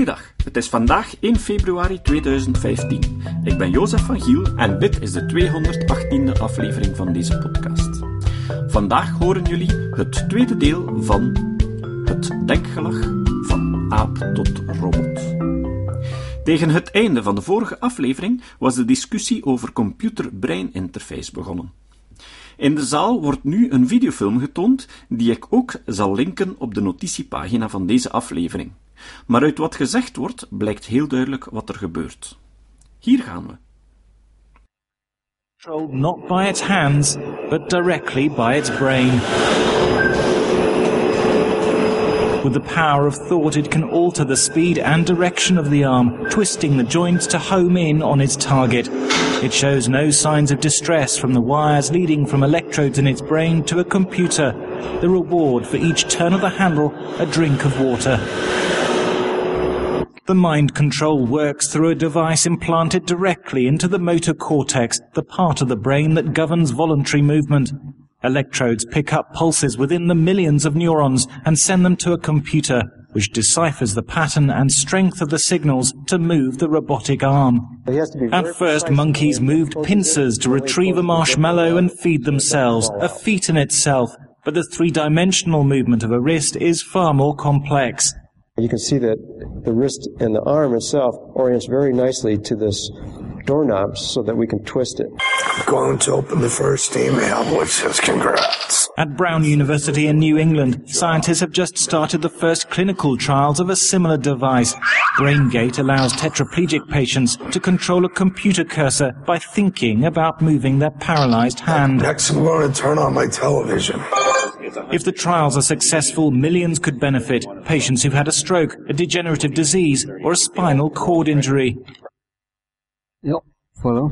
Goeiedag, het is vandaag 1 februari 2015. Ik ben Jozef van Giel en dit is de 218e aflevering van deze podcast. Vandaag horen jullie het tweede deel van het denkgelag van aap tot robot. Tegen het einde van de vorige aflevering was de discussie over computer-brein interface begonnen. In de zaal wordt nu een videofilm getoond die ik ook zal linken op de notitiepagina van deze aflevering. Maar uit wat gezegd wordt blijkt heel duidelijk wat er gebeurt. Hier gaan we. Controlled not by its hands, but directly by its brain. With the power of thought, it can alter the speed and direction of the arm, twisting the joints to home in on its target. It shows no signs of distress from the wires leading from electrodes in its brain to a computer. The reward for each turn of the handle, a drink of water. The mind control works through a device implanted directly into the motor cortex, the part of the brain that governs voluntary movement. Electrodes pick up pulses within the millions of neurons and send them to a computer, which deciphers the pattern and strength of the signals to move the robotic arm. At first, monkeys moved pincers to retrieve a marshmallow and feed themselves, a feat in itself, but the three-dimensional movement of a wrist is far more complex. You can see that the wrist and the arm itself orients very nicely to this doorknob so that we can twist it. going to open the first email, which says congrats. At Brown University in New England, scientists have just started the first clinical trials of a similar device. BrainGate allows tetraplegic patients to control a computer cursor by thinking about moving their paralyzed hand. Next, I'm going to turn on my television. If the trials are successful, millions could benefit. Patients who've had a stroke, a degenerative disease, or a spinal cord injury. Ja, voilà.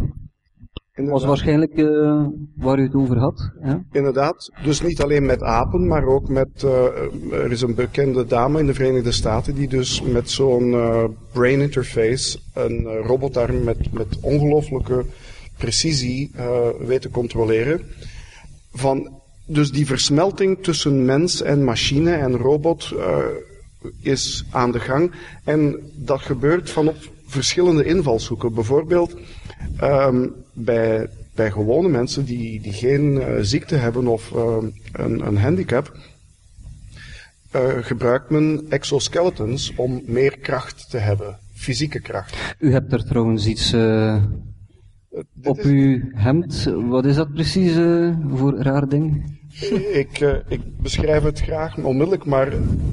Dat was waarschijnlijk eh, waar u het over had. Ja? Inderdaad, dus niet alleen met apen, maar ook met. eh, er is een bekende dame in de Verenigde Staten die dus met zo'n eh, brain interface een robotarm met, met ongelooflijke precisie eh, weet te controleren. Van, dus die versmelting tussen mens en machine en robot eh, is aan de gang. En dat gebeurt van op verschillende invalshoeken. Bijvoorbeeld ehm, bij, bij gewone mensen die, die geen eh, ziekte hebben of ehm, een, een handicap, eh, gebruikt men exoskeletons om meer kracht te hebben, fysieke kracht. U hebt er trouwens iets eh, op is- uw hemd. Wat is dat precies eh, voor raar ding? Ik, eh, ik beschrijf het graag onmiddellijk, maar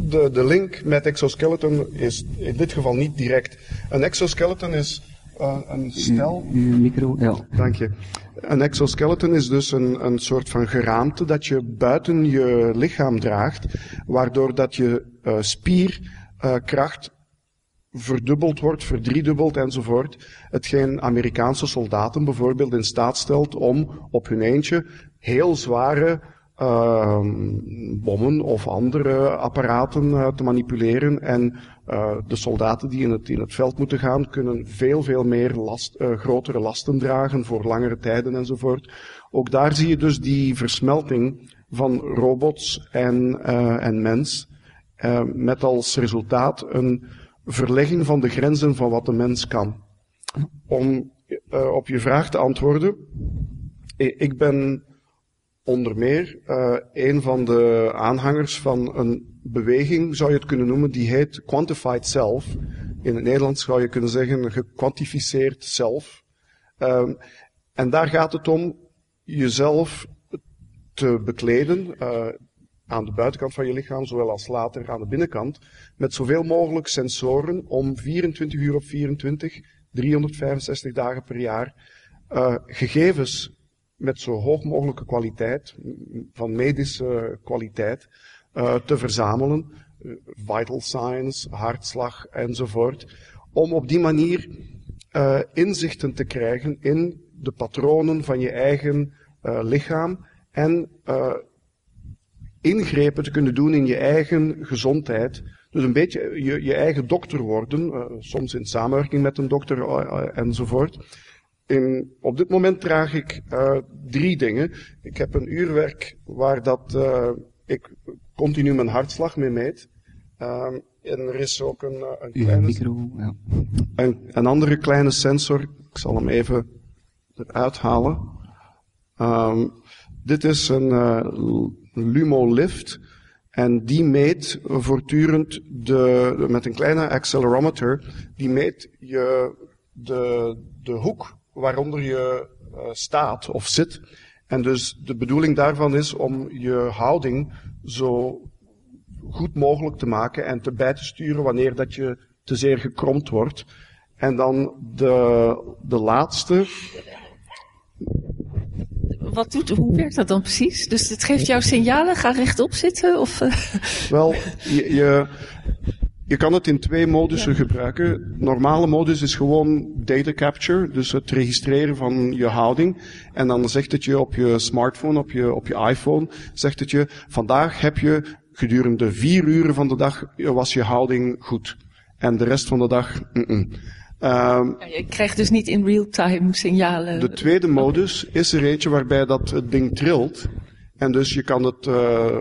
de, de link met exoskeleton is in dit geval niet direct. Een exoskeleton is eh, een stel. Uw micro, ja. Dank je. Een exoskeleton is dus een, een soort van geraamte dat je buiten je lichaam draagt, waardoor dat je eh, spierkracht verdubbeld wordt, verdriedubbeld enzovoort. Hetgeen Amerikaanse soldaten bijvoorbeeld in staat stelt om op hun eentje heel zware ehm, bommen of andere apparaten eh, te manipuleren. En eh, de soldaten die in het, in het veld moeten gaan, kunnen veel, veel meer last, eh, grotere lasten dragen voor langere tijden enzovoort. Ook daar zie je dus die versmelting van robots en, en mens. met als resultaat een verlegging van de grenzen van wat de mens kan. Om eh, op je vraag te antwoorden, ik ben onder meer eh, een van de aanhangers van een beweging, zou je het kunnen noemen, die heet Quantified Self. In het Nederlands zou je kunnen zeggen gekwantificeerd zelf. Ehm, en daar gaat het om jezelf te bekleden, eh, aan de buitenkant van je lichaam, zowel als later aan de binnenkant, met zoveel mogelijk sensoren om 24 uur op 24, 365 dagen per jaar, eh, gegevens met zo hoog mogelijke kwaliteit, van medische kwaliteit, eh, te verzamelen. Eh, vital signs, hartslag enzovoort. Om op die manier inzichten te krijgen in de patronen van je eigen lichaam en ingrepen te kunnen doen in je eigen gezondheid. Dus een beetje je, je eigen dokter worden, eh, soms in samenwerking met een dokter eh, eh, enzovoort. In, op dit moment draag ik eh, drie dingen. Ik heb een uurwerk waar dat, eh, ik continu mijn hartslag mee meet. Ehm, en er is ook een, eh, een kleine micro, ja. een, een andere kleine sensor. Ik zal hem even eruit halen. Ehm, dit is een Lumo Lift. En die meet voortdurend de, met een kleine accelerometer, die meet je de, de hoek waaronder je uh, staat of zit. En dus de bedoeling daarvan is om je houding zo goed mogelijk te maken en te bij te sturen wanneer dat je te zeer gekromd wordt. En dan de, de laatste. Wat doet, hoe werkt dat dan precies? Dus het geeft jou signalen, ga rechtop zitten? Of, uh... Wel, je, je, je, kan het in twee modussen ja. gebruiken. Normale modus is gewoon data capture, dus het registreren van je houding. En dan zegt het je op je smartphone, op je, op je iPhone, zegt het je, vandaag heb je gedurende vier uren van de dag was je houding goed. En de rest van de dag, mm -mm. Um, ja, je krijgt dus niet in real-time signalen. De tweede modus is er eentje waarbij dat het ding trilt. En dus je kan het uh,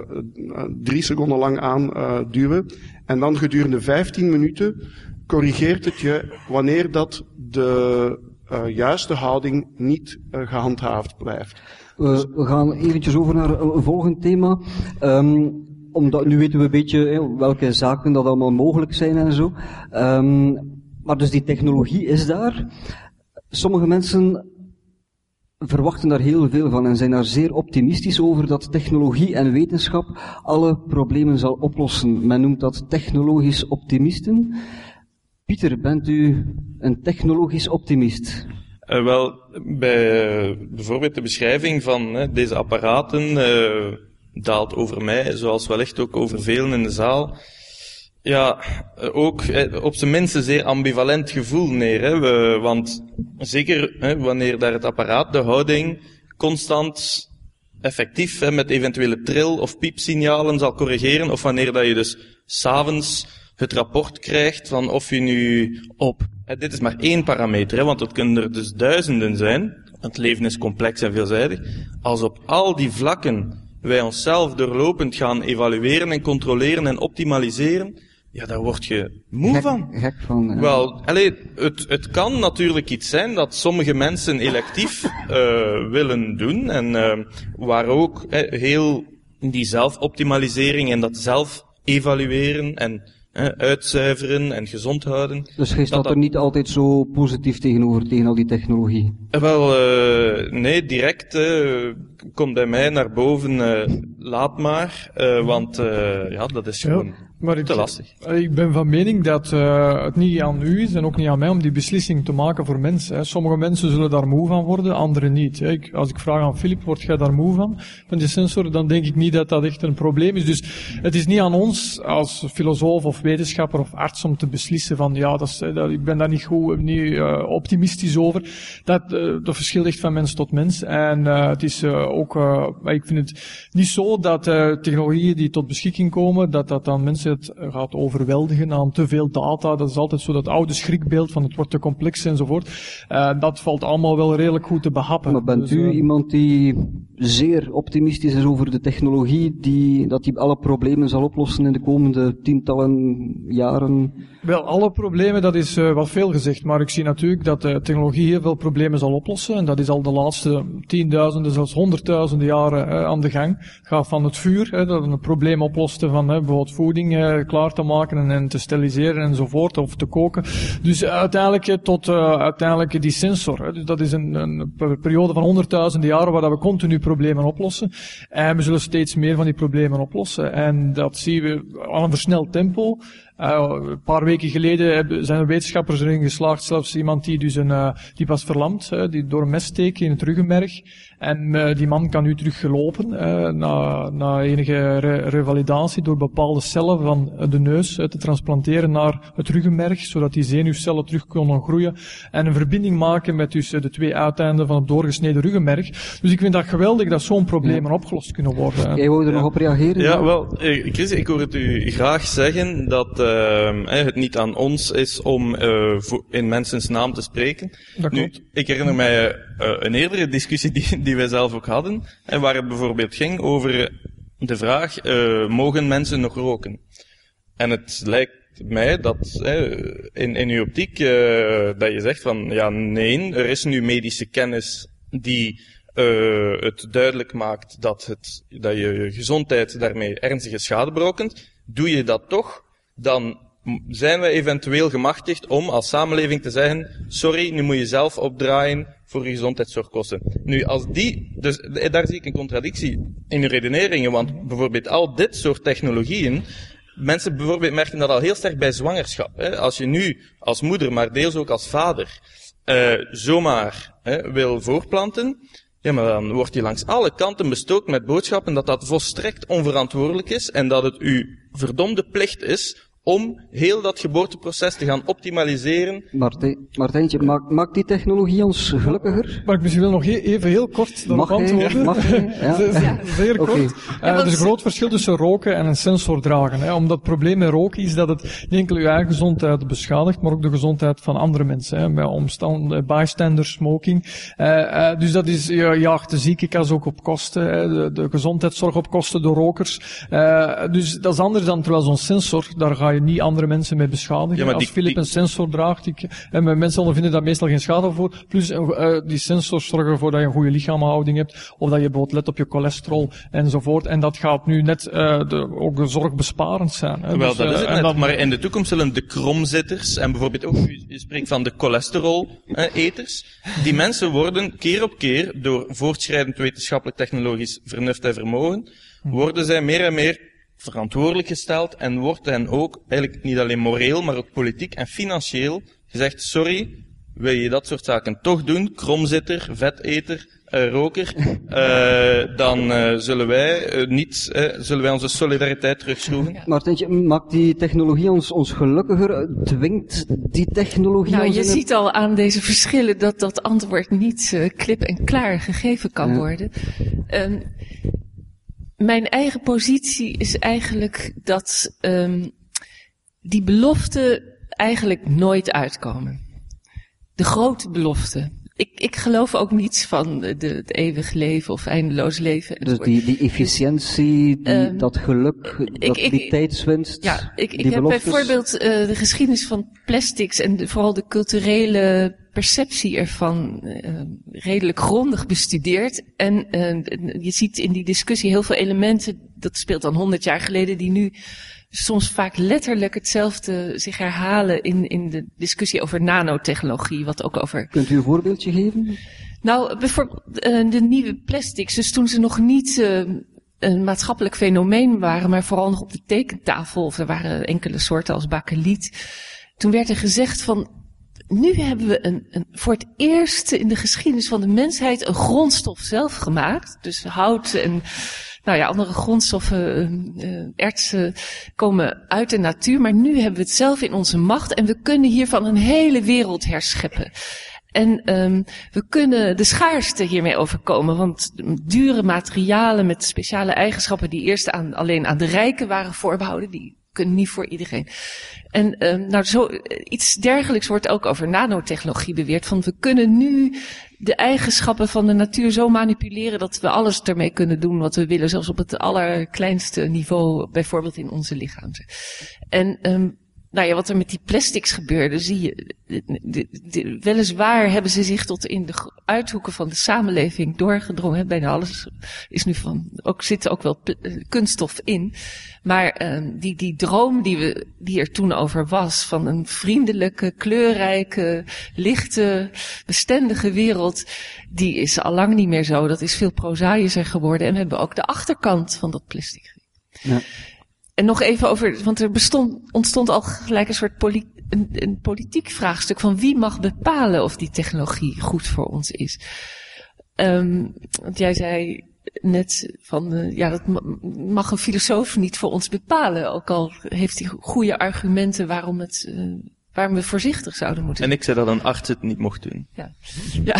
drie seconden lang aanduwen. Uh, en dan gedurende 15 minuten corrigeert het je wanneer dat de uh, juiste houding niet gehandhaafd blijft. We gaan eventjes over naar een volgend thema. Um, omdat nu weten we een beetje hè, welke zaken dat allemaal mogelijk zijn en zo. Um, maar dus die technologie is daar. Sommige mensen verwachten daar heel veel van en zijn daar zeer optimistisch over dat technologie en wetenschap alle problemen zal oplossen. Men noemt dat technologisch optimisten. Pieter, bent u een technologisch optimist? Uh, wel, bij uh, bijvoorbeeld de beschrijving van deze apparaten daalt over mij, zoals wellicht ook over velen in de zaal, ja, ook op zijn minst zeer ambivalent gevoel neer. Hè? We, want zeker hè, wanneer daar het apparaat de houding constant effectief hè, met eventuele tril- of piepsignalen zal corrigeren, of wanneer dat je dus s'avonds het rapport krijgt van of je nu op, dit is maar één parameter, hè, want het kunnen er dus duizenden zijn, het leven is complex en veelzijdig, als op al die vlakken wij onszelf doorlopend gaan evalueren en controleren en optimaliseren, ja, daar word je moe van. Gek van. Ja. Wel, allee, het, het kan natuurlijk iets zijn dat sommige mensen electief uh, willen doen en uh, waar ook uh, heel die zelfoptimalisering en dat zelf evalueren en uitzuiveren en gezond houden. Dus gij staat dat, er niet altijd zo positief tegenover, tegen al die technologie? Wel, nee, direct komt bij mij naar boven, laat maar, want ja, dat is gewoon... Ja. Maar ik, te lastig. Ik ben van mening dat uh, het niet aan u is en ook niet aan mij om die beslissing te maken voor mensen. Hè. Sommige mensen zullen daar moe van worden, anderen niet. Hè. Ik, als ik vraag aan Filip, word jij daar moe van, van die sensor, dan denk ik niet dat dat echt een probleem is. Dus het is niet aan ons als filosoof of wetenschapper of arts om te beslissen van ja, dat is, dat, ik ben daar niet goed, niet uh, optimistisch over. Dat, uh, dat verschilt echt van mens tot mens. En het is ook, ik vind het niet zo dat technologieën die tot beschikking komen, dat dat dan mensen het gaat overweldigen aan te veel data. Dat is altijd zo dat oude schrikbeeld van het wordt te complex enzovoort. Uh, dat valt allemaal wel redelijk goed te behappen. Maar bent dus, u uh, iemand die zeer optimistisch is over de technologie, die, dat die alle problemen zal oplossen in de komende tientallen jaren? Wel, alle problemen, dat is uh, wat veel gezegd, maar ik zie natuurlijk dat de technologie heel veel problemen zal oplossen. En dat is al de laatste tienduizenden, zelfs honderdduizenden jaren aan de gang. Het gaat van het vuur, hè, dat een probleem oploste van hè, bijvoorbeeld voeding uh, klaar te maken en, te steriliseren enzovoort, of te koken. Dus uiteindelijk tot uiteindelijk die sensor. Hè. Dus dat is een, een periode van honderdduizenden jaren waar we continu problemen oplossen. En we zullen steeds meer van die problemen oplossen. En dat zien we aan een versneld tempo. Uh, een paar weken geleden zijn er wetenschappers erin geslaagd, zelfs iemand die dus een, uh, die was verlamd, uh, die door een mes steek in het ruggenmerg. En die man kan nu terug gelopen, na, na enige re revalidatie door bepaalde cellen van de neus te transplanteren naar het ruggenmerg, zodat die zenuwcellen terug konden groeien en een verbinding maken met dus de twee uiteinden van het doorgesneden ruggenmerg. Dus ik vind dat geweldig dat zo'n problemen ja. opgelost kunnen worden. Jij wou er ja. nog op reageren? Ja, wel, Chris, ik hoor het u graag zeggen dat uh, het niet aan ons is om uh, in mensen's naam te spreken. Dat nu, klopt. ik herinner mij uh, een eerdere discussie die, die wij zelf ook hadden, en waar het bijvoorbeeld ging over de vraag, mogen mensen nog roken? En het lijkt mij dat in, in uw optiek dat je zegt van ja nee, er is nu medische kennis die uh, het duidelijk maakt dat, het, dat je gezondheid daarmee ernstige schade berokkent. Doe je dat toch, dan zijn we eventueel gemachtigd om als samenleving te zeggen, sorry, nu moet je zelf opdraaien voor je gezondheidszorgkosten. Nu, als die, dus daar zie ik een contradictie in uw redeneringen, want bijvoorbeeld al dit soort technologieën, mensen bijvoorbeeld merken dat al heel sterk bij zwangerschap. Hè. Als je nu als moeder, maar deels ook als vader, uh, zomaar hè, wil voorplanten, ja, maar dan wordt hij langs alle kanten bestookt met boodschappen dat dat volstrekt onverantwoordelijk is en dat het uw verdomde plicht is om heel dat geboorteproces te gaan optimaliseren. Martijn, Martijntje, maakt, maakt die technologie ons gelukkiger? Maar ik misschien wel nog even heel kort daarop antwoorden. Mag hij? Ja. Zeer kort. Okay. Uh, er is een groot verschil tussen roken en een sensor dragen. Hè. Omdat het probleem met roken is dat het niet enkel uw eigen gezondheid beschadigt, maar ook de gezondheid van andere mensen. Hè. Bij omstand, uh, bystander smoking. Uh, dus dat is, ja, jaagt de ziekenkas ook op kosten. Hè. De, de gezondheidszorg op kosten door rokers. dus dat is anders dan terwijl zo'n sensor, daar ga je je niet andere mensen mee beschadigen. Ja, Als Philip een sensor draagt, ik, en mensen ondervinden daar meestal geen schade voor. Plus uh, die sensors zorgen ervoor dat je een goede lichaamhouding hebt, of dat je bijvoorbeeld let op je cholesterol enzovoort. En dat gaat nu net uh, de, ook zorgbesparend zijn. Hè. Wel, dus, dat is het net. Dat... Maar in de toekomst zullen de kromzitters, en bijvoorbeeld ook, u spreekt van de cholesterol-eters, die mensen worden keer op keer door voortschrijdend wetenschappelijk technologisch vernuft en vermogen, worden zij meer en meer verantwoordelijk gesteld en wordt hen ook eigenlijk niet alleen moreel, maar ook politiek en financieel gezegd, sorry, wil je dat soort zaken toch doen, kromzitter, veteter, uh, roker, uh, dan uh, zullen wij niet, zullen wij onze solidariteit terugschroeven. Martintje, maakt die technologie ons, ons gelukkiger? Dwingt die technologie nou, ons je ziet al aan deze verschillen dat dat antwoord niet klip en klaar gegeven kan ja. worden. Ehm, mijn eigen positie is eigenlijk dat um, die beloften eigenlijk nooit uitkomen. De grote beloften. Ik, ik geloof ook niets van de, de, het eeuwig leven of eindeloos leven. Dus die, die efficiëntie, die, um, dat geluk, dat, ik, die tijdswinst. Ja, ik, ik heb bijvoorbeeld uh, de geschiedenis van plastics en de, vooral de culturele perceptie ervan uh, redelijk grondig bestudeerd. En uh, je ziet in die discussie heel veel elementen, dat speelt dan honderd jaar geleden, die nu soms vaak letterlijk hetzelfde zich herhalen in, in de discussie over nanotechnologie, wat ook over... Kunt u een voorbeeldje geven? Nou, bijvoorbeeld uh, de nieuwe plastics, dus toen ze nog niet een maatschappelijk fenomeen waren, maar vooral nog op de tekentafel, of er waren enkele soorten als bakeliet. Toen werd er gezegd van, nu hebben we een, een, voor het eerst in de geschiedenis van de mensheid een grondstof zelf gemaakt. Dus hout en nou ja, andere grondstoffen, uh, ertsen komen uit de natuur. Maar nu hebben we het zelf in onze macht en we kunnen hiervan een hele wereld herscheppen. En um, we kunnen de schaarste hiermee overkomen, want dure materialen met speciale eigenschappen die eerst alleen aan de rijken waren voorbehouden, die kunnen niet voor iedereen. En um, nou, zo, iets dergelijks wordt ook over nanotechnologie beweerd. Van we kunnen nu de eigenschappen van de natuur zo manipuleren dat we alles ermee kunnen doen wat we willen. Zelfs op het allerkleinste niveau, bijvoorbeeld in onze lichaam. En um, nou ja, wat er met die plastics gebeurde, zie je. De, de, de, weliswaar hebben ze zich tot in de uithoeken van de samenleving doorgedrongen. Bijna alles is nu van, ook zit ook wel kunststof in. Maar uh, die, die droom die, we, die er toen over was, van een vriendelijke, kleurrijke, lichte, bestendige wereld, die is al lang niet meer zo. Dat is veel prozaïser geworden. En we hebben ook de achterkant van dat plastic. Ja. En nog even over, want er bestond, ontstond al gelijk een soort een, een, politiek vraagstuk van wie mag bepalen of die technologie goed voor ons is. Um, want jij zei net van, uh, ja, dat mag een filosoof niet voor ons bepalen, ook al heeft hij goede argumenten waarom het, uh, waarom we voorzichtig zouden moeten En ik zei dat een arts het niet mocht doen. Ja, ja.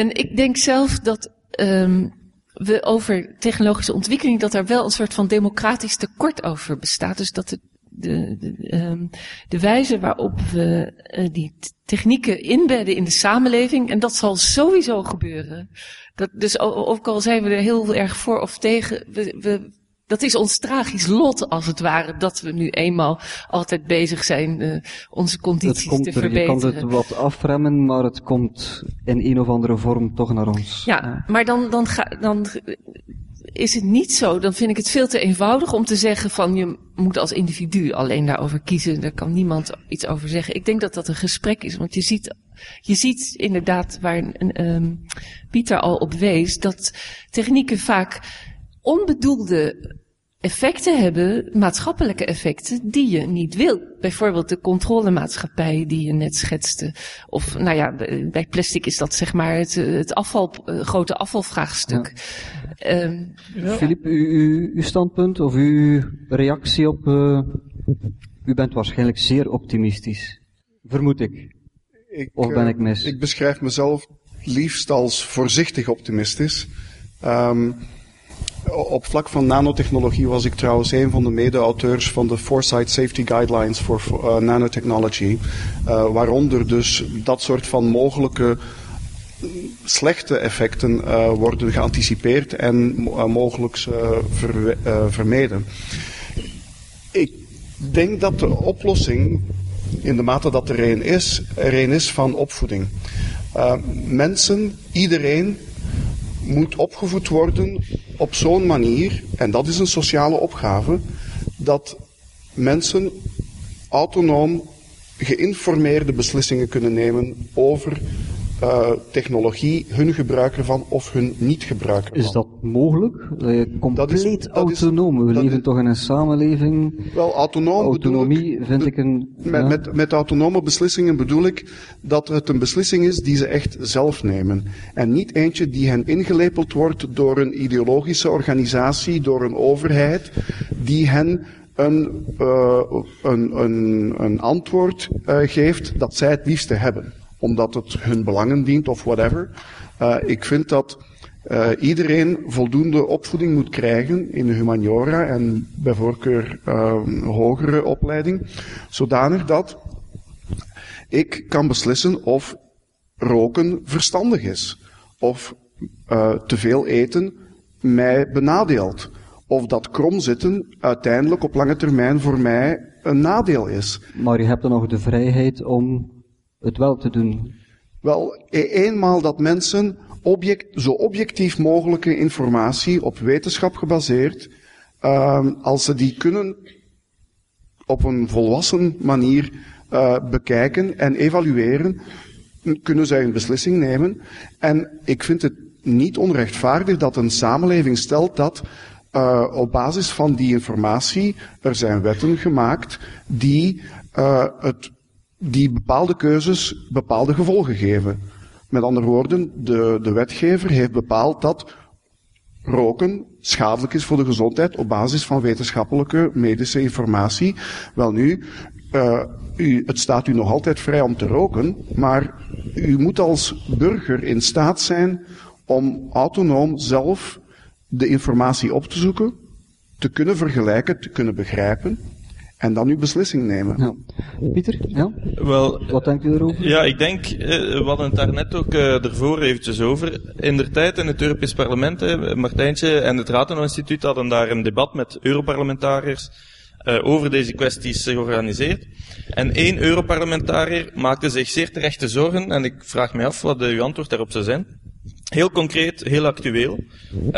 en ik denk zelf dat, um, we over technologische ontwikkeling, dat er wel een soort van democratisch tekort over bestaat. Dus dat de, de, de, de wijze waarop we uh, die technieken inbedden in de samenleving, en dat zal sowieso gebeuren. Dat, dus ook al zijn we er heel erg voor of tegen, we dat is ons tragisch lot, als het ware, dat we nu eenmaal altijd bezig zijn uh, onze condities komt te er, verbeteren. Je kan het wat afremmen, maar het komt in een of andere vorm toch naar ons. Ja, ja. maar dan, dan, ga, dan is het niet zo. Dan vind ik het veel te eenvoudig om te zeggen van je moet als individu alleen daarover kiezen. Daar kan niemand iets over zeggen. Ik denk dat dat een gesprek is, want je ziet, je ziet inderdaad waar um, Pieter al op wees, dat technieken vaak onbedoelde effecten hebben, maatschappelijke effecten, die je niet wil. Bijvoorbeeld de controlemaatschappij die je net schetste. Of, nou ja, bij plastic is dat zeg maar het, het afval, grote afvalvraagstuk. Ja. Um, Filip, uw, uw standpunt of uw reactie op, uh, u bent waarschijnlijk zeer optimistisch. Vermoed ik. ik of ben ik mis? Uh, ik beschrijf mezelf liefst als voorzichtig optimistisch. Um, op vlak van nanotechnologie was ik trouwens een van de mede-auteurs van de Foresight Safety Guidelines for uh, Nanotechnology. Uh, waaronder dus dat soort van mogelijke slechte effecten worden geanticipeerd en mogelijk ver, vermeden. Ik denk dat de oplossing, in de mate dat er een is, er een is van opvoeding. mensen, iedereen moet opgevoed worden op zo'n manier, en dat is een sociale opgave, dat mensen autonoom geïnformeerde beslissingen kunnen nemen over uh, technologie, hun gebruik ervan of hun niet gebruik ervan. Is dat mogelijk? Uh, compleet dat is, dat autonoom. We leven is, toch in een samenleving. Wel, autonoom Autonomie ik, vind ik een. Met, ja. met, met autonome beslissingen bedoel ik dat het een beslissing is die ze echt zelf nemen. En niet eentje die hen ingelepeld wordt door een ideologische organisatie, door een overheid, die hen een, uh, een, een, een antwoord geeft dat zij het liefste hebben omdat het hun belangen dient of whatever. Uh, ik vind dat uh, iedereen voldoende opvoeding moet krijgen in de humaniora en bij voorkeur uh, hogere opleiding, zodanig dat ik kan beslissen of roken verstandig is, of te veel eten mij benadeelt, of dat kromzitten uiteindelijk op lange termijn voor mij een nadeel is. Maar je hebt dan nog de vrijheid om het wel te doen? Wel, eenmaal dat mensen object, zo objectief mogelijke informatie op wetenschap gebaseerd, uh, als ze die kunnen op een volwassen manier uh, bekijken en evalueren, kunnen zij een beslissing nemen. En ik vind het niet onrechtvaardig dat een samenleving stelt dat uh, op basis van die informatie er zijn wetten gemaakt die uh, het die bepaalde keuzes bepaalde gevolgen geven. Met andere woorden, de, de wetgever heeft bepaald dat roken schadelijk is voor de gezondheid op basis van wetenschappelijke medische informatie. Wel nu, uh, u, het staat u nog altijd vrij om te roken, maar u moet als burger in staat zijn om autonoom zelf de informatie op te zoeken, te kunnen vergelijken, te kunnen begrijpen en dan uw beslissing nemen. Ja. Pieter, ja? Wel, Wat denkt u erover? Ja, ik denk, eh, we hadden het daar net ook uh, ervoor eventjes over. In der tijd in het Europees Parlement, eh, Martijntje en het Rathenau-instituut hadden daar een debat met Europarlementariërs uh, over deze kwesties georganiseerd. En één Europarlementariër maakte zich zeer terechte zorgen, en ik vraag me af wat uw antwoord daarop zou zijn. Heel concreet, heel actueel. Uh,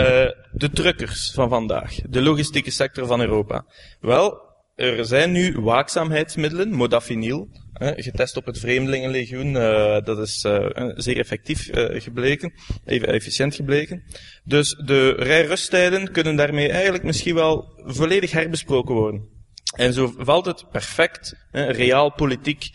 de truckers van vandaag, de logistieke sector van Europa. Wel, er zijn nu waakzaamheidsmiddelen, modafinil, getest op het Vreemdelingenlegioen. Uh, dat is uh, zeer effectief uh, gebleken, even efficiënt gebleken. Dus de rijrusttijden kunnen daarmee eigenlijk misschien wel volledig herbesproken worden. En zo valt het perfect, reaal politiek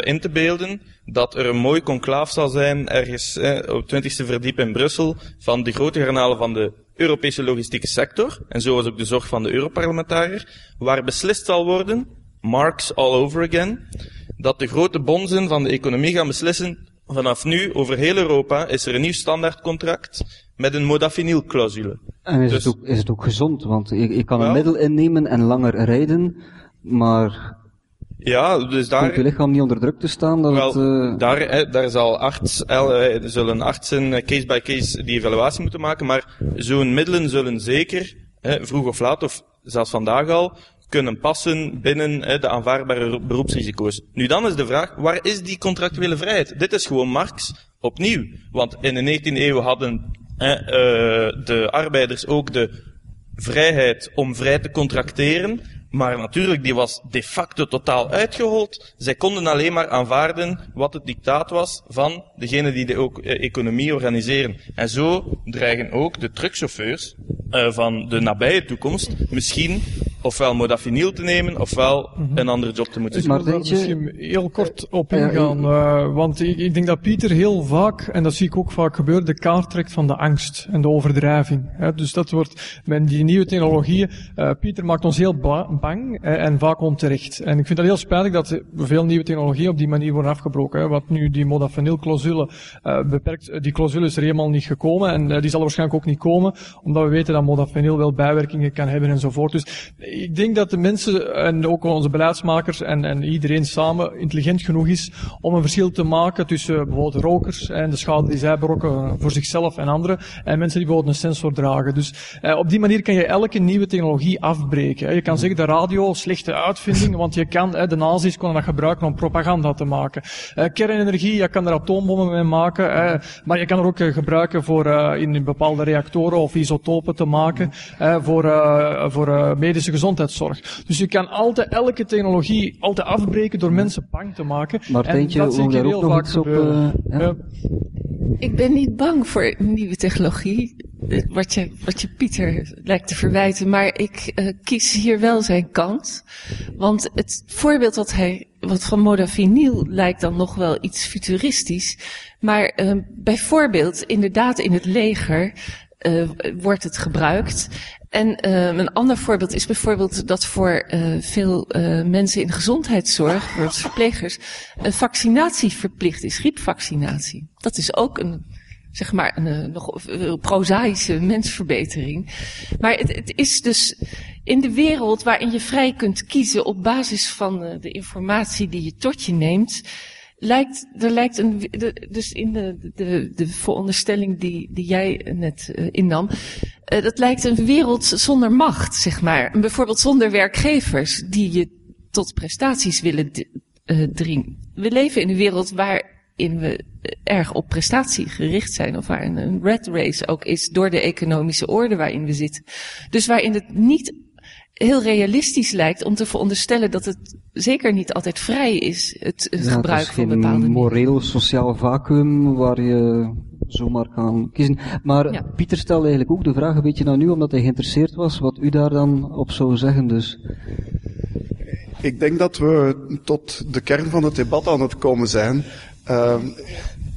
in te beelden, dat er een mooi conclaaf zal zijn ergens op het 20e verdiep in Brussel van de grote garnalen van de Europese logistieke sector, en zo was ook de zorg van de Europarlementariër, waar beslist zal worden, Marx all over again, dat de grote bonzen van de economie gaan beslissen, vanaf nu over heel Europa is er een nieuw standaardcontract met een modafinil-clausule. En is, Dus- het ook, is het ook gezond? Want je, je kan een middel innemen en langer rijden, maar Ja, dus daar... komt je lichaam niet onder druk te staan dat Wel, het... eh, daar, hè, daar zal arts, eh, zullen artsen eh, case by case die evaluatie moeten maken, maar zo'n middelen zullen zeker hè, vroeg of laat, of zelfs vandaag al, kunnen passen binnen hè, de aanvaardbare beroepsrisico's. Nu dan is de vraag, waar is die contractuele vrijheid? Dit is gewoon Marx opnieuw. Want in de 19e eeuw hadden hè, uh, de arbeiders ook de vrijheid om vrij te contracteren. Maar natuurlijk, die was de facto totaal uitgehold. Zij konden alleen maar aanvaarden wat het dictaat was van degene die de ook, eh, economie organiseren. En zo dreigen ook de truckchauffeurs uh, van de nabije toekomst misschien ofwel modafinil te nemen, ofwel Mhm. een andere job te moeten Ik doen. wil daar misschien heel kort op ingaan, eh, want ik, ik denk dat Pieter heel vaak, en dat zie ik ook vaak gebeuren, de kaart trekt van de angst en de overdrijving. Hè. Dus dat wordt met die nieuwe technologieën, eh, Pieter maakt ons heel ba- bang eh, en vaak onterecht. En ik vind dat heel spijtig dat veel nieuwe technologieën op die manier worden afgebroken. Hè. Wat nu die modafinil-clausule eh, beperkt, eh, die clausule is er helemaal niet gekomen en die zal waarschijnlijk ook niet komen, omdat we weten dat modafinil wel bijwerkingen kan hebben enzovoort. Dus ik denk dat de mensen en ook onze beleidsmakers en, en iedereen samen intelligent genoeg is om een verschil te maken tussen bijvoorbeeld rokers en de schade die zij berokken voor zichzelf en anderen en mensen die bijvoorbeeld een sensor dragen. Dus op die manier kan je elke nieuwe technologie afbreken. Je kan zeggen radio, slechte uitvinding, want je kan, hè, de nazi's konden dat gebruiken om propaganda te maken. Eh, kernenergie, je kan er atoombommen mee maken, hè, maar je kan er ook eh, gebruiken voor eh, in bepaalde reactoren of isotopen te maken voor, eh, voor eh, medische gezondheidszorg. Dus je kan altijd elke technologie altijd afbreken door mensen bang te maken. Martijntje, en dat zie ik heel vaak op, ja? Ik ben niet bang voor nieuwe technologie, wat je, wat je Pieter lijkt te verwijten, maar ik uh, kies hier wel zijn kant. Want het voorbeeld wat hij, wat van modafinil lijkt dan nog wel iets futuristisch. Maar uh, bijvoorbeeld inderdaad in het leger uh, wordt het gebruikt. En uh, een ander voorbeeld is bijvoorbeeld dat voor veel mensen in gezondheidszorg, bijvoorbeeld verplegers, een vaccinatie verplicht is, griepvaccinatie. Dat is ook een, zeg maar, een nog prozaïsche mensverbetering. Maar het, het, is dus in de wereld waarin je vrij kunt kiezen op basis van de informatie die je tot je neemt, lijkt, er lijkt een, de, dus in de, de, de veronderstelling die, die jij net innam, dat lijkt een wereld zonder macht, zeg maar. Bijvoorbeeld zonder werkgevers die je tot prestaties willen uh, dringen. We leven in een wereld waarin we erg op prestatie gericht zijn, of waarin een red race ook is door de economische orde waarin we zitten. Dus waarin het niet heel realistisch lijkt om te veronderstellen dat het zeker niet altijd vrij is, het, het ja, gebruik het is van geen bepaalde moreel sociaal vacuüm waar je zomaar kan kiezen. Maar Ja. Pieter stelde eigenlijk ook de vraag een beetje naar u, omdat hij geïnteresseerd was, wat u daar dan op zou zeggen dus. Ik denk dat we tot de kern van het debat aan het komen zijn. Uh,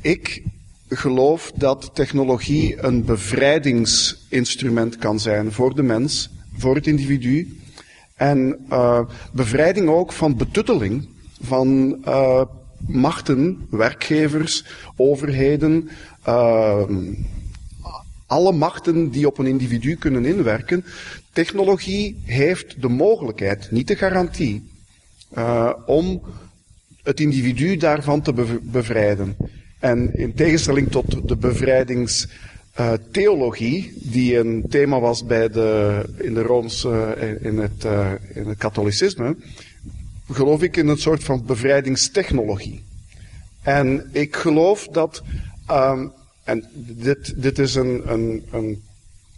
ik geloof dat technologie een bevrijdingsinstrument kan zijn voor de mens, voor het individu. En uh, bevrijding ook van betutteling van uh, machten, werkgevers, overheden, uh, alle machten die op een individu kunnen inwerken. Technologie heeft de mogelijkheid, niet de garantie, uh, om het individu daarvan te bev bevrijden. En in tegenstelling tot de bevrijdingstheologie, die een thema was bij de, in de Rooms, uh, in, het, uh, in het katholicisme, geloof ik in een soort van bevrijdingstechnologie. En ik geloof dat, um, en dit, dit is een, een, een,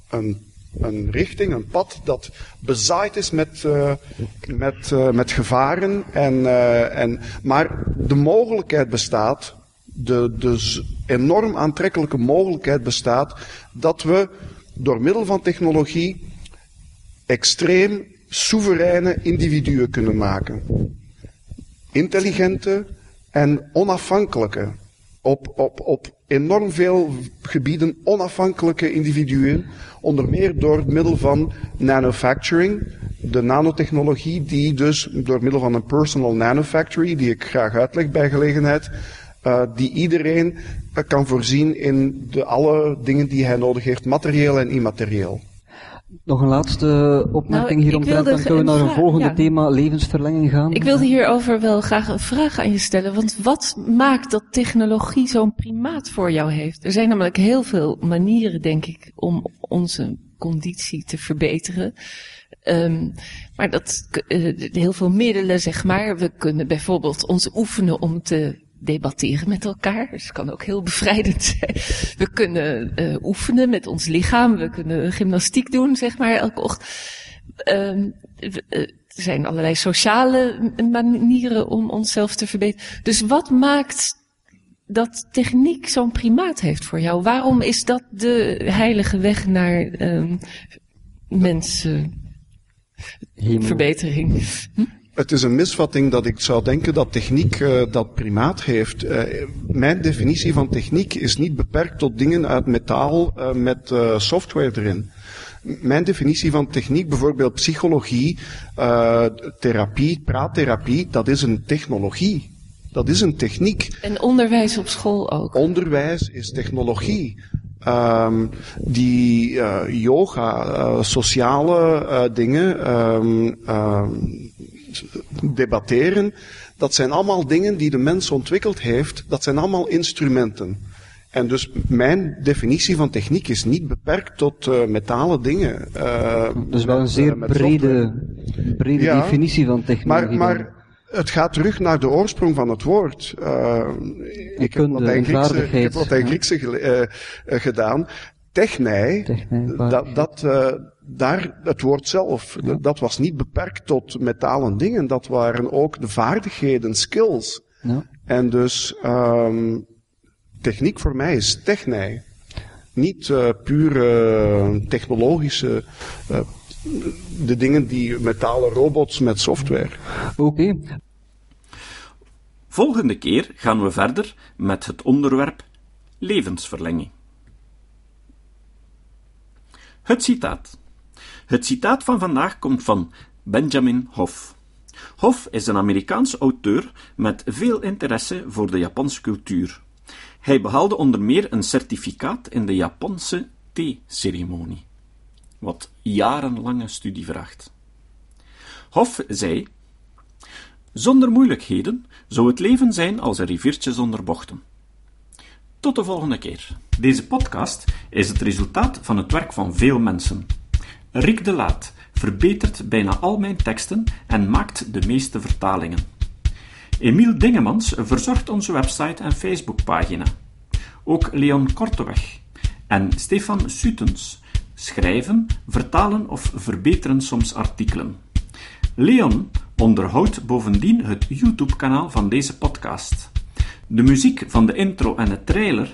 een een richting, een pad dat bezaaid is met, uh, met, uh, met gevaren. En, uh, en, maar de mogelijkheid bestaat, de, de enorm aantrekkelijke mogelijkheid bestaat, dat we door middel van technologie extreem soevereine individuen kunnen maken. Intelligente en onafhankelijke. Op, op, op enorm veel gebieden onafhankelijke individuen, onder meer door middel van nanofacturing, de nanotechnologie die dus door middel van een personal nanofactory, die ik graag uitleg bij gelegenheid, uh, die iedereen uh, kan voorzien in de alle dingen die hij nodig heeft, materieel en immaterieel. Nog een laatste opmerking Nou, hieromtrent, dan kunnen we naar een volgende ja. thema levensverlenging gaan. Ik wilde hierover wel graag een vraag aan je stellen. Want wat maakt dat technologie zo'n primaat voor jou heeft? Er zijn namelijk heel veel manieren, denk ik, om onze conditie te verbeteren. Um, maar dat, uh, heel veel middelen, zeg maar. We kunnen bijvoorbeeld ons oefenen om te debatteren met elkaar. Dus het kan ook heel bevrijdend zijn. We kunnen uh, oefenen met ons lichaam. We kunnen gymnastiek doen, zeg maar, elke ochtend. Um, er zijn allerlei sociale manieren om onszelf te verbeteren. Dus wat maakt dat techniek zo'n primaat heeft voor jou? Waarom is dat de heilige weg naar um, mensen? Verbetering. Hm? Het is een misvatting dat ik zou denken dat techniek uh, dat primaat heeft. Uh, mijn definitie van techniek is niet beperkt tot dingen uit metaal uh, met software erin. Mijn definitie van techniek, bijvoorbeeld psychologie, therapie, praattherapie, dat is een technologie. Dat is een techniek. En onderwijs op school ook. Onderwijs is technologie. Um, die uh, yoga, uh, sociale uh, dingen, um, um, debatteren, dat zijn allemaal dingen die de mens ontwikkeld heeft. Dat zijn allemaal instrumenten. En dus mijn definitie van techniek is niet beperkt tot uh, metalen dingen. Uh, dus wel een zeer brede, brede ja, definitie van technologie. Maar, maar het gaat terug naar de oorsprong van het woord. Ik, heb Latijn-Griekse, ik heb Latijn-Griekse uh, gedaan. Technei, dat, dat daar, het woord zelf, ja. dat was niet beperkt tot metalen dingen. Dat waren ook de vaardigheden, skills. Ja. En dus um, techniek voor mij is technei. Niet uh, pure technologische de dingen die metalen robots met software. Oké. Okay. Volgende keer gaan we verder met het onderwerp levensverlenging. Het citaat. Het citaat van vandaag komt van Benjamin Hoff. Hoff is een Amerikaans auteur met veel interesse voor de Japanse cultuur. Hij behaalde onder meer een certificaat in de Japanse thee-ceremonie wat jarenlange studie vraagt. Hof zei: Zonder moeilijkheden zou het leven zijn als een riviertje zonder bochten. Tot de volgende keer. Deze podcast is het resultaat van het werk van veel mensen. Rick de Laat verbetert bijna al mijn teksten en maakt de meeste vertalingen. Emiel Dingemans verzorgt onze website en Facebookpagina. Ook Leon Korteweg en Stefan Sutens schrijven, vertalen of verbeteren soms artikelen. Leon onderhoudt bovendien het YouTube-kanaal van deze podcast. De muziek van de intro en de trailer